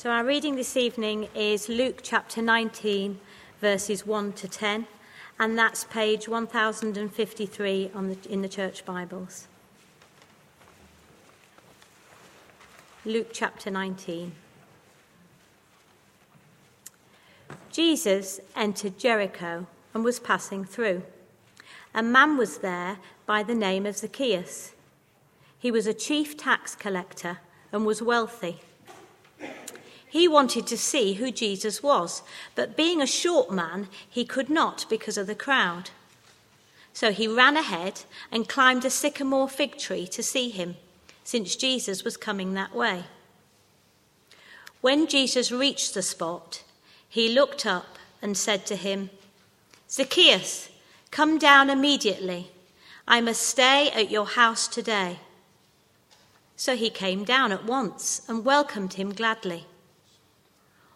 So, our reading this evening is Luke chapter 19, verses 1 to 10, and that's page 1053 on the, in the church Bibles. Luke chapter 19. Jesus entered Jericho and was passing through. A man was there by the name of Zacchaeus. He was a chief tax collector and was wealthy. He wanted to see who Jesus was, but being a short man, he could not because of the crowd. So he ran ahead and climbed a sycamore fig tree to see him, since Jesus was coming that way. When Jesus reached the spot, he looked up and said to him, Zacchaeus, come down immediately. I must stay at your house today. So he came down at once and welcomed him gladly.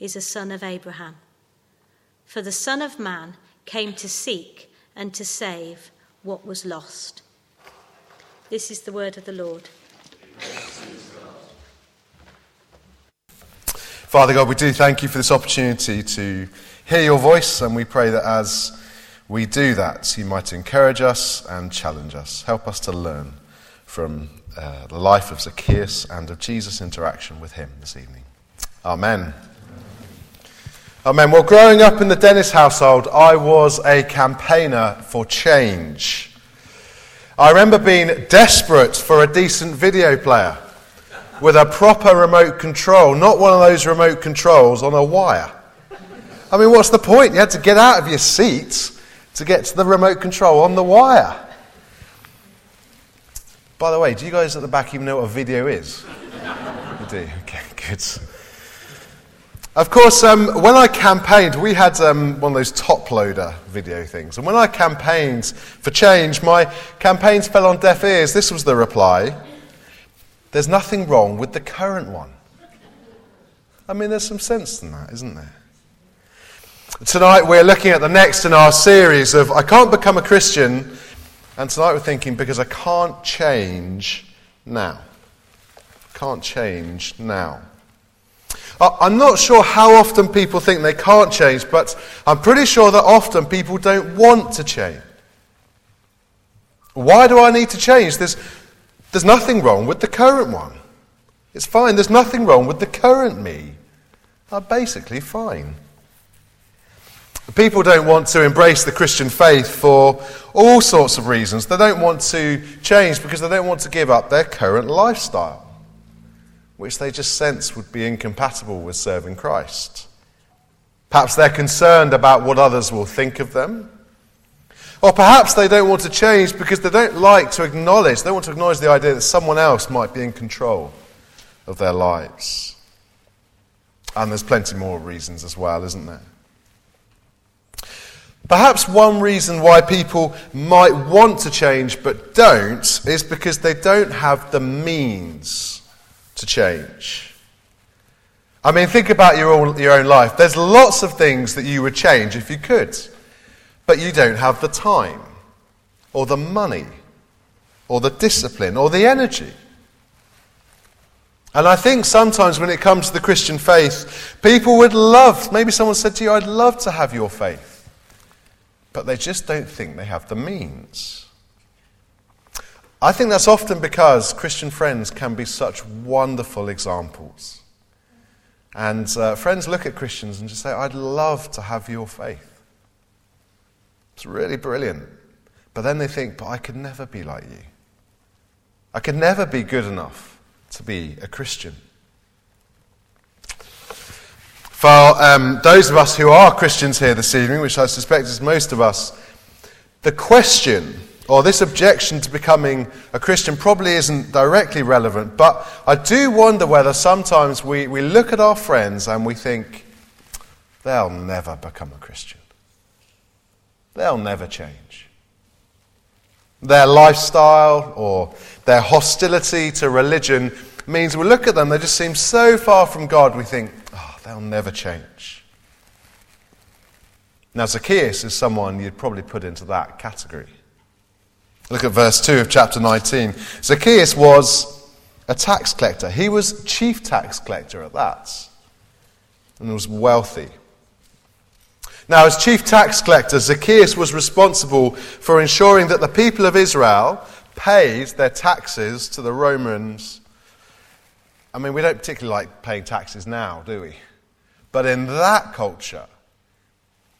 is a son of Abraham. For the Son of Man came to seek and to save what was lost. This is the word of the Lord. Father God, we do thank you for this opportunity to hear your voice, and we pray that as we do that, you might encourage us and challenge us. Help us to learn from uh, the life of Zacchaeus and of Jesus' interaction with him this evening. Amen. Amen. Well, growing up in the Dennis household, I was a campaigner for change. I remember being desperate for a decent video player with a proper remote control, not one of those remote controls on a wire. I mean, what's the point? You had to get out of your seat to get to the remote control on the wire. By the way, do you guys at the back even know what a video is? you do? Okay, good. Of course, um, when I campaigned, we had um, one of those top loader video things. And when I campaigned for change, my campaigns fell on deaf ears. This was the reply There's nothing wrong with the current one. I mean, there's some sense in that, isn't there? Tonight, we're looking at the next in our series of I Can't Become a Christian. And tonight, we're thinking because I can't change now. Can't change now. I'm not sure how often people think they can't change, but I'm pretty sure that often people don't want to change. Why do I need to change? There's, there's nothing wrong with the current one. It's fine. There's nothing wrong with the current me. I'm basically fine. People don't want to embrace the Christian faith for all sorts of reasons. They don't want to change because they don't want to give up their current lifestyle which they just sense would be incompatible with serving Christ. Perhaps they're concerned about what others will think of them. Or perhaps they don't want to change because they don't like to acknowledge, they want to acknowledge the idea that someone else might be in control of their lives. And there's plenty more reasons as well, isn't there? Perhaps one reason why people might want to change but don't is because they don't have the means to change. I mean, think about your own, your own life. There's lots of things that you would change if you could, but you don't have the time, or the money, or the discipline, or the energy. And I think sometimes when it comes to the Christian faith, people would love, maybe someone said to you, I'd love to have your faith. But they just don't think they have the means. I think that's often because Christian friends can be such wonderful examples. And uh, friends look at Christians and just say, I'd love to have your faith. It's really brilliant. But then they think, but I could never be like you. I could never be good enough to be a Christian. For um, those of us who are Christians here this evening, which I suspect is most of us, the question or this objection to becoming a Christian probably isn't directly relevant, but I do wonder whether sometimes we, we look at our friends and we think, they'll never become a Christian. They'll never change. Their lifestyle or their hostility to religion means we look at them, they just seem so far from God, we think, oh, they'll never change. Now, Zacchaeus is someone you'd probably put into that category. Look at verse 2 of chapter 19. Zacchaeus was a tax collector. He was chief tax collector at that, and was wealthy. Now, as chief tax collector, Zacchaeus was responsible for ensuring that the people of Israel paid their taxes to the Romans. I mean, we don't particularly like paying taxes now, do we? But in that culture,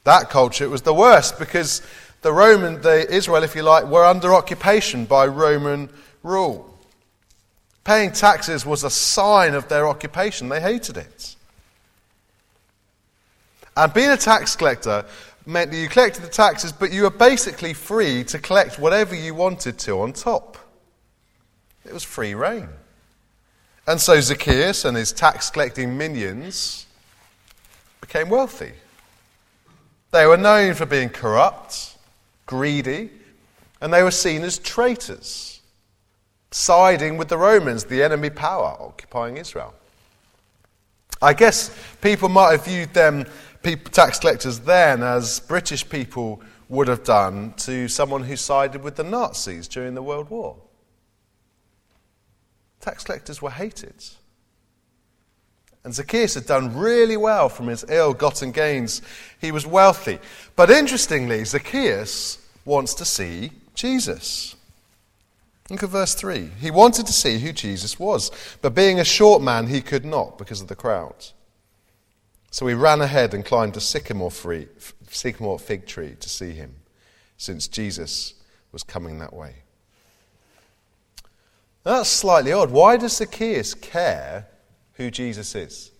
that culture, it was the worst because the Roman, the Israel, if you like, were under occupation by Roman rule. Paying taxes was a sign of their occupation. They hated it. And being a tax collector meant that you collected the taxes, but you were basically free to collect whatever you wanted to on top. It was free rein. And so Zacchaeus and his tax collecting minions became wealthy. They were known for being corrupt, greedy, and they were seen as traitors, siding with the Romans, the enemy power occupying Israel. I guess people might have viewed them people, tax collectors then as British people would have done to someone who sided with the Nazis during the World War. Tax collectors were hated. And Zacchaeus had done really well from his ill gotten gains. He was wealthy. But interestingly, Zacchaeus wants to see Jesus. Look at verse 3. He wanted to see who Jesus was, but being a short man, he could not because of the crowd. So he ran ahead and climbed a sycamore, free, sycamore fig tree to see him, since Jesus was coming that way. That's slightly odd. Why does Zacchaeus care who Jesus is?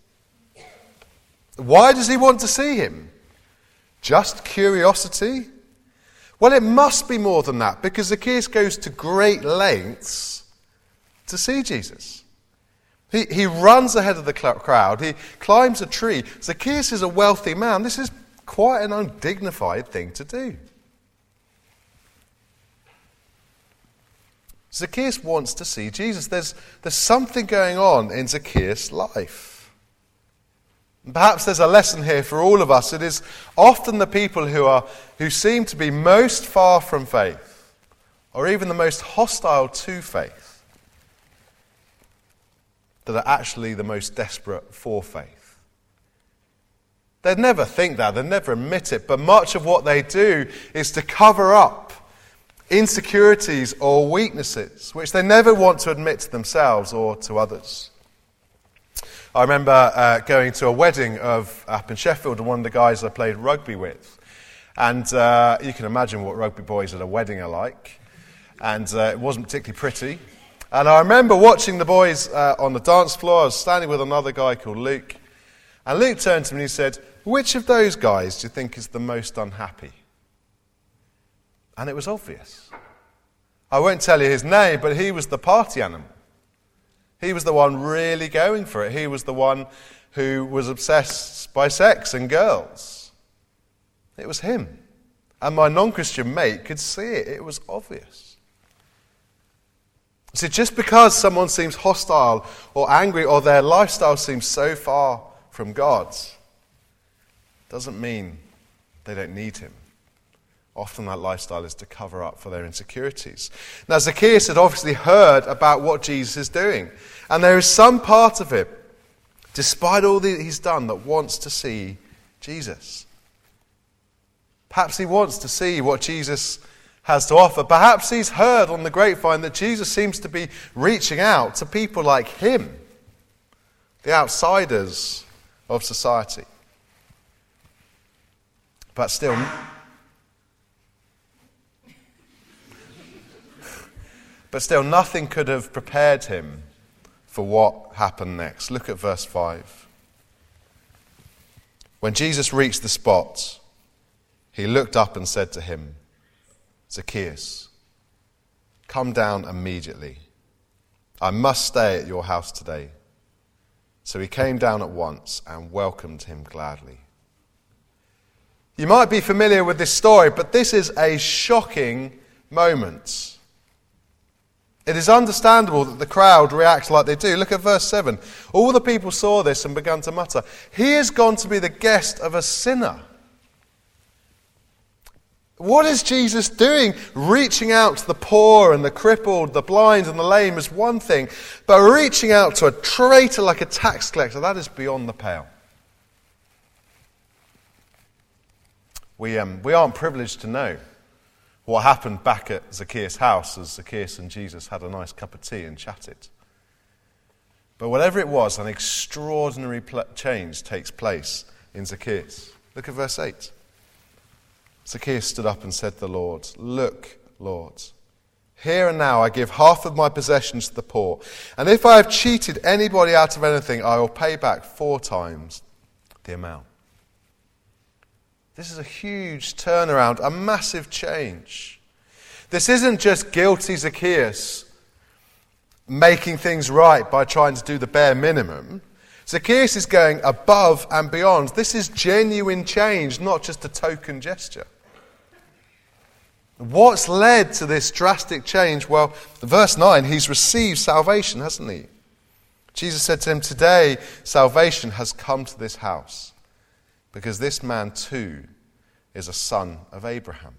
Why does he want to see him? Just curiosity? Well, it must be more than that because Zacchaeus goes to great lengths to see Jesus. He, he runs ahead of the crowd. He climbs a tree. Zacchaeus is a wealthy man. This is quite an undignified thing to do. Zacchaeus wants to see Jesus. There's, there's something going on in Zacchaeus' life. Perhaps there's a lesson here for all of us. It is often the people who, are, who seem to be most far from faith, or even the most hostile to faith, that are actually the most desperate for faith. They'd never think that, they'd never admit it, but much of what they do is to cover up insecurities or weaknesses, which they never want to admit to themselves or to others. I remember uh, going to a wedding of, up in Sheffield, and one of the guys I played rugby with. And uh, you can imagine what rugby boys at a wedding are like. And uh, it wasn't particularly pretty. And I remember watching the boys uh, on the dance floor. I was standing with another guy called Luke. And Luke turned to me and he said, Which of those guys do you think is the most unhappy? And it was obvious. I won't tell you his name, but he was the party animal. He was the one really going for it. He was the one who was obsessed by sex and girls. It was him. And my non Christian mate could see it. It was obvious. See, just because someone seems hostile or angry or their lifestyle seems so far from God's doesn't mean they don't need Him. Often that lifestyle is to cover up for their insecurities. Now, Zacchaeus had obviously heard about what Jesus is doing, and there is some part of him, despite all that he's done, that wants to see Jesus. Perhaps he wants to see what Jesus has to offer. Perhaps he's heard on the grapevine that Jesus seems to be reaching out to people like him, the outsiders of society. But still, but still, nothing could have prepared him for what happened next. Look at verse 5. When Jesus reached the spot, he looked up and said to him, Zacchaeus, Come down immediately. I must stay at your house today. So he came down at once and welcomed him gladly. You might be familiar with this story, but this is a shocking moment. It is understandable that the crowd reacts like they do. Look at verse 7. All the people saw this and began to mutter, He is gone to be the guest of a sinner. What is Jesus doing? Reaching out to the poor and the crippled, the blind and the lame is one thing, but reaching out to a traitor like a tax collector, that is beyond the pale. We, um, we aren't privileged to know what happened back at Zacchaeus' house as Zacchaeus and Jesus had a nice cup of tea and chatted. But whatever it was, an extraordinary pl- change takes place in Zacchaeus. Look at verse 8. Zacchaeus stood up and said to the Lord, Look, Lord, here and now I give half of my possessions to the poor, and if I have cheated anybody out of anything, I will pay back four times the amount. This is a huge turnaround, a massive change. This isn't just guilty Zacchaeus making things right by trying to do the bare minimum. Zacchaeus is going above and beyond. This is genuine change, not just a token gesture. What's led to this drastic change? Well, verse 9, he's received salvation, hasn't he? Jesus said to him, Today salvation has come to this house, because this man too is a son of Abraham.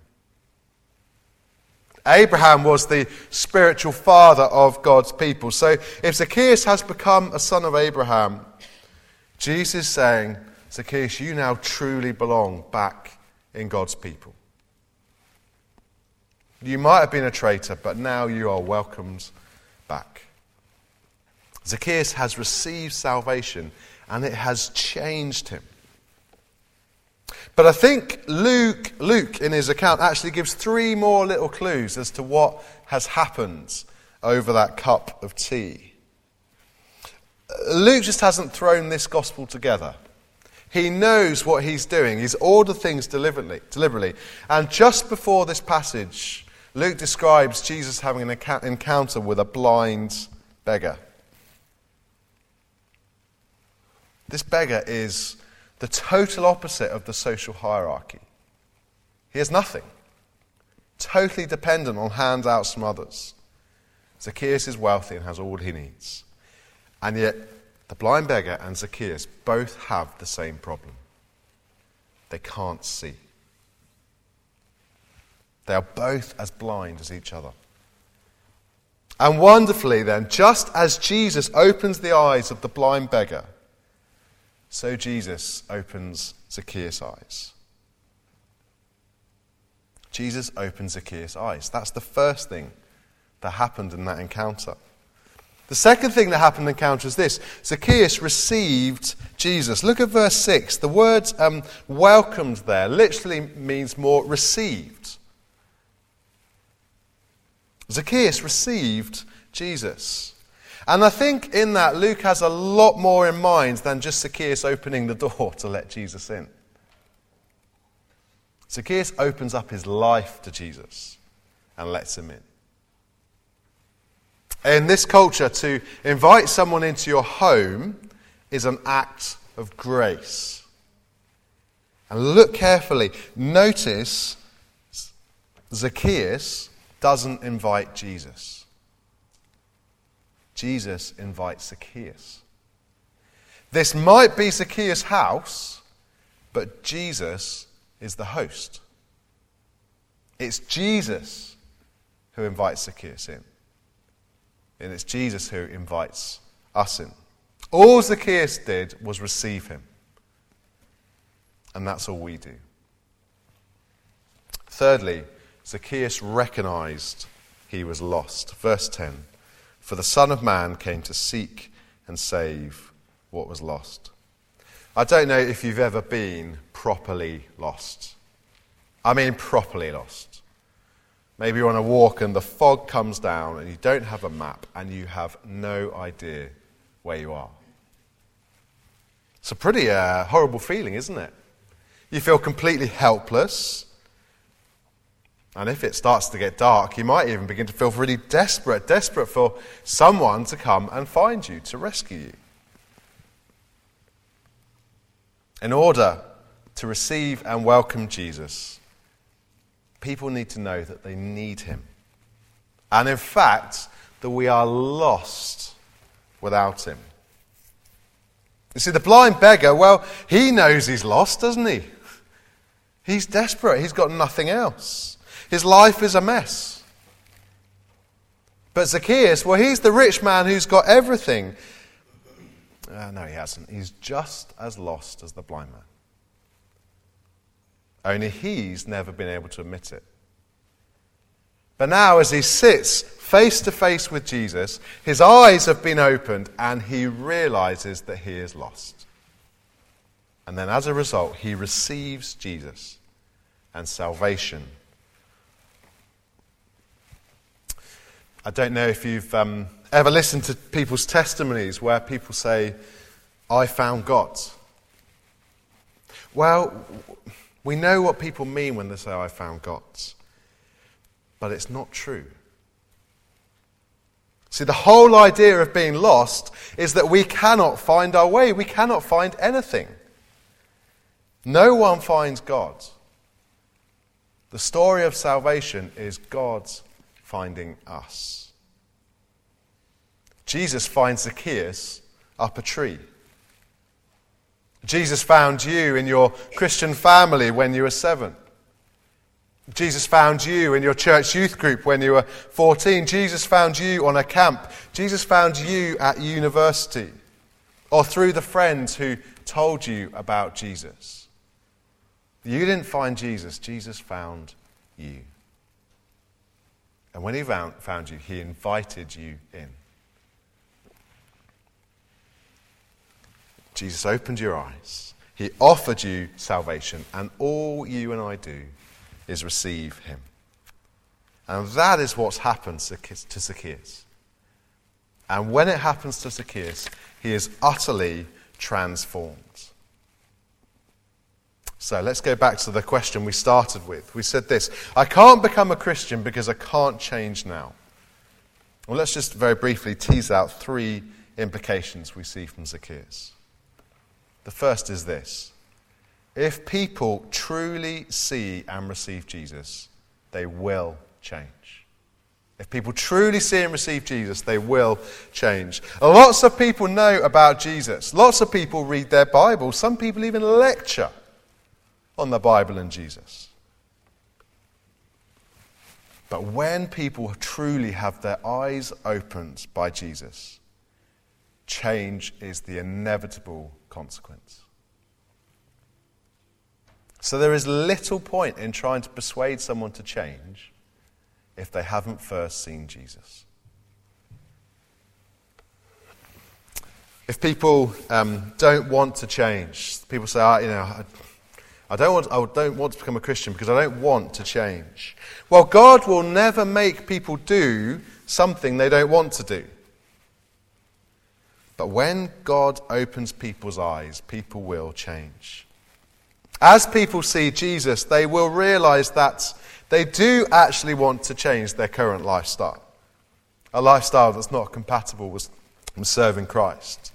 Abraham was the spiritual father of God's people. So if Zacchaeus has become a son of Abraham, Jesus is saying, Zacchaeus, you now truly belong back in God's people. You might have been a traitor, but now you are welcomed back. Zacchaeus has received salvation and it has changed him. But I think Luke, Luke, in his account, actually gives three more little clues as to what has happened over that cup of tea. Luke just hasn't thrown this gospel together. He knows what he's doing. He's ordered things deliberately, deliberately. And just before this passage, Luke describes Jesus having an encounter with a blind beggar. This beggar is the total opposite of the social hierarchy. He has nothing, totally dependent on handouts from others. Zacchaeus is wealthy and has all he needs. And yet, the blind beggar and Zacchaeus both have the same problem they can't see. They are both as blind as each other. And wonderfully, then, just as Jesus opens the eyes of the blind beggar, so Jesus opens Zacchaeus' eyes. Jesus opens Zacchaeus' eyes. That's the first thing that happened in that encounter. The second thing that happened in the encounter is this Zacchaeus received Jesus. Look at verse 6. The word um, welcomed there literally means more received. Zacchaeus received Jesus. And I think in that, Luke has a lot more in mind than just Zacchaeus opening the door to let Jesus in. Zacchaeus opens up his life to Jesus and lets him in. In this culture, to invite someone into your home is an act of grace. And look carefully. Notice Zacchaeus doesn't invite Jesus. Jesus invites Zacchaeus. This might be Zacchaeus' house, but Jesus is the host. It's Jesus who invites Zacchaeus in and it's Jesus who invites us in. All Zacchaeus did was receive him. And that's all we do. Thirdly, Zacchaeus recognized he was lost. Verse 10 For the Son of Man came to seek and save what was lost. I don't know if you've ever been properly lost. I mean, properly lost. Maybe you're on a walk and the fog comes down and you don't have a map and you have no idea where you are. It's a pretty uh, horrible feeling, isn't it? You feel completely helpless. And if it starts to get dark, you might even begin to feel really desperate, desperate for someone to come and find you, to rescue you. In order to receive and welcome Jesus, people need to know that they need him. And in fact, that we are lost without him. You see, the blind beggar, well, he knows he's lost, doesn't he? He's desperate. He's got nothing else. His life is a mess. But Zacchaeus, well, he's the rich man who's got everything. Uh, no, he hasn't. He's just as lost as the blind man. Only he's never been able to admit it. But now, as he sits face to face with Jesus, his eyes have been opened and he realizes that he is lost. And then, as a result, he receives Jesus and salvation. I don't know if you've um, ever listened to people's testimonies where people say, I found God. Well, we know what people mean when they say, I found God. But it's not true. See, the whole idea of being lost is that we cannot find our way. We cannot find anything. No one finds God. The story of salvation is God's finding us. Jesus finds Zacchaeus up a tree. Jesus found you in your Christian family when you were seven. Jesus found you in your church youth group when you were 14. Jesus found you on a camp. Jesus found you at university or through the friends who told you about Jesus. You didn't find Jesus, Jesus found you. And when he found, you, he invited you in. Jesus opened your eyes. He offered you salvation, and all you and I do is receive him. And that is what's happened to Zacchaeus. And when it happens to Zacchaeus, he is utterly transformed. So let's go back to the question we started with. We said this I can't become a Christian because I can't change now. Well, let's just very briefly tease out three implications we see from Zacchaeus. The first is this if people truly see and receive Jesus, they will change. If people truly see and receive Jesus, they will change. Lots of people know about Jesus. Lots of people read their Bible. Some people even lecture on the Bible and Jesus. But when people truly have their eyes opened by Jesus, change is the inevitable consequence. So there is little point in trying to persuade someone to change if they haven't first seen Jesus. If people um, don't want to change, people say, oh, you know, I, I, don't want, I don't want to become a Christian because I don't want to change. Well, God will never make people do something they don't want to do. But when God opens people's eyes, people will change. As people see Jesus, they will realize that they do actually want to change their current lifestyle. A lifestyle that's not compatible with serving Christ.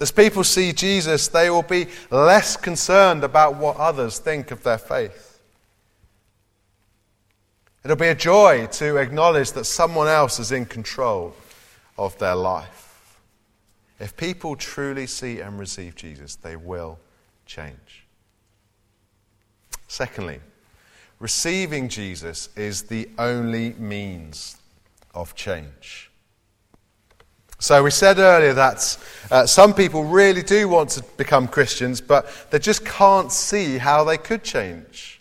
As people see Jesus, they will be less concerned about what others think of their faith. It'll be a joy to acknowledge that someone else is in control of their life. If people truly see and receive Jesus, they will change. Secondly, receiving Jesus is the only means of change. So, we said earlier that uh, some people really do want to become Christians, but they just can't see how they could change.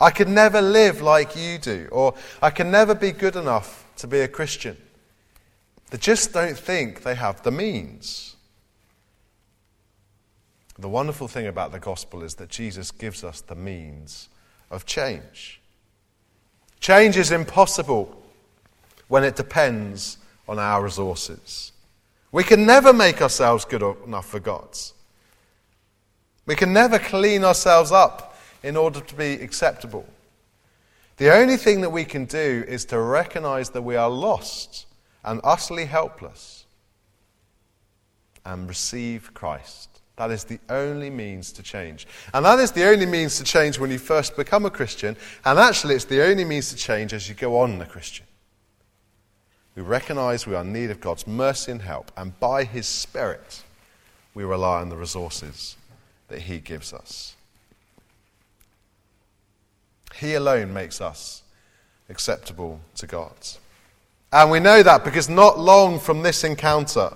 I could never live like you do, or I can never be good enough to be a Christian. They just don't think they have the means. The wonderful thing about the gospel is that Jesus gives us the means of change. Change is impossible when it depends on our resources. We can never make ourselves good enough for God's. We can never clean ourselves up in order to be acceptable. The only thing that we can do is to recognize that we are lost and utterly helpless and receive Christ. That is the only means to change. And that is the only means to change when you first become a Christian. And actually, it's the only means to change as you go on a Christian. We recognize we are in need of God's mercy and help. And by His Spirit, we rely on the resources that He gives us. He alone makes us acceptable to God. And we know that because not long from this encounter,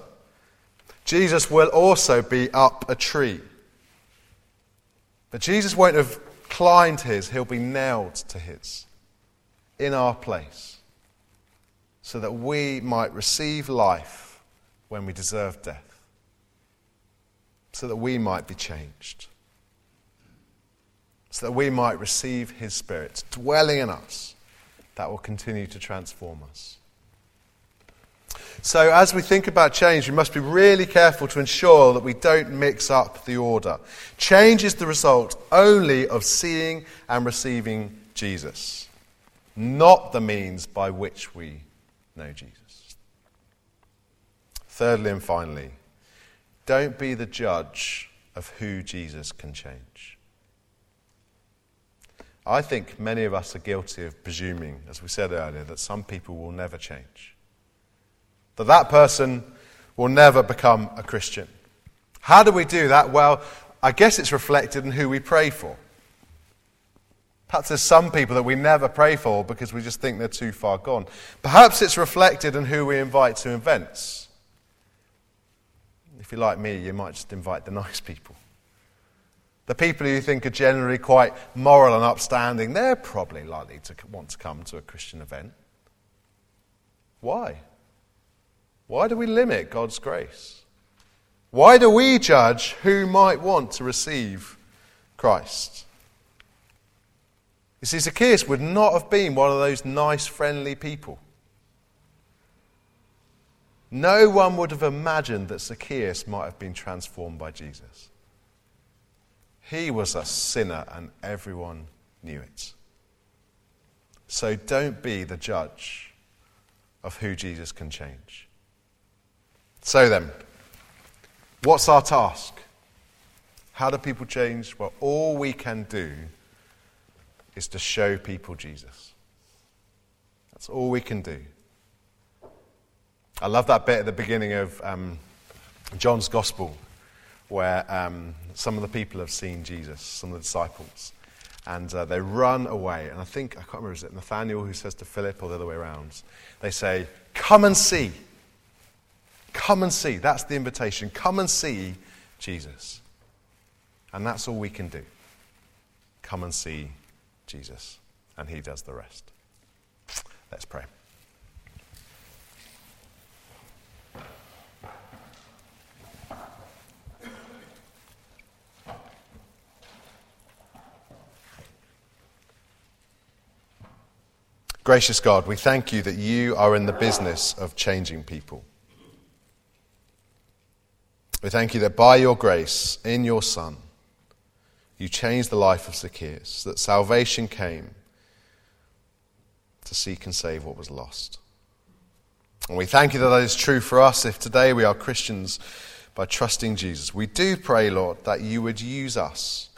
Jesus will also be up a tree. But Jesus won't have climbed his, he'll be nailed to his in our place so that we might receive life when we deserve death, so that we might be changed so that we might receive His Spirit dwelling in us that will continue to transform us. So, as we think about change, we must be really careful to ensure that we don't mix up the order. Change is the result only of seeing and receiving Jesus, not the means by which we know Jesus. Thirdly and finally, don't be the judge of who Jesus can change. I think many of us are guilty of presuming, as we said earlier, that some people will never change. That that person will never become a Christian. How do we do that? Well, I guess it's reflected in who we pray for. Perhaps there's some people that we never pray for because we just think they're too far gone. Perhaps it's reflected in who we invite to events. If you're like me, you might just invite the nice people. The people who you think are generally quite moral and upstanding, they're probably likely to want to come to a Christian event. Why? Why do we limit God's grace? Why do we judge who might want to receive Christ? You see, Zacchaeus would not have been one of those nice, friendly people. No one would have imagined that Zacchaeus might have been transformed by Jesus. He was a sinner and everyone knew it. So don't be the judge of who Jesus can change. So then, what's our task? How do people change? Well, all we can do is to show people Jesus. That's all we can do. I love that bit at the beginning of um, John's Gospel where um, some of the people have seen Jesus, some of the disciples, and uh, they run away. And I think, I can't remember, is it Nathaniel who says to Philip or the other way around? They say, Come and see. Come and see. That's the invitation. Come and see Jesus. And that's all we can do. Come and see Jesus. And he does the rest. Let's pray. Gracious God, we thank you that you are in the business of changing people. We thank you that by your grace, in your Son, you changed the life of Zacchaeus, that salvation came to seek and save what was lost. And we thank you that that is true for us if today we are Christians by trusting Jesus. We do pray, Lord, that you would use us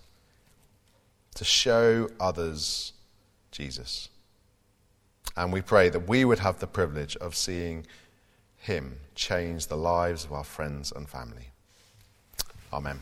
to show others Jesus. And we pray that we would have the privilege of seeing Him change the lives of our friends and family. Amen.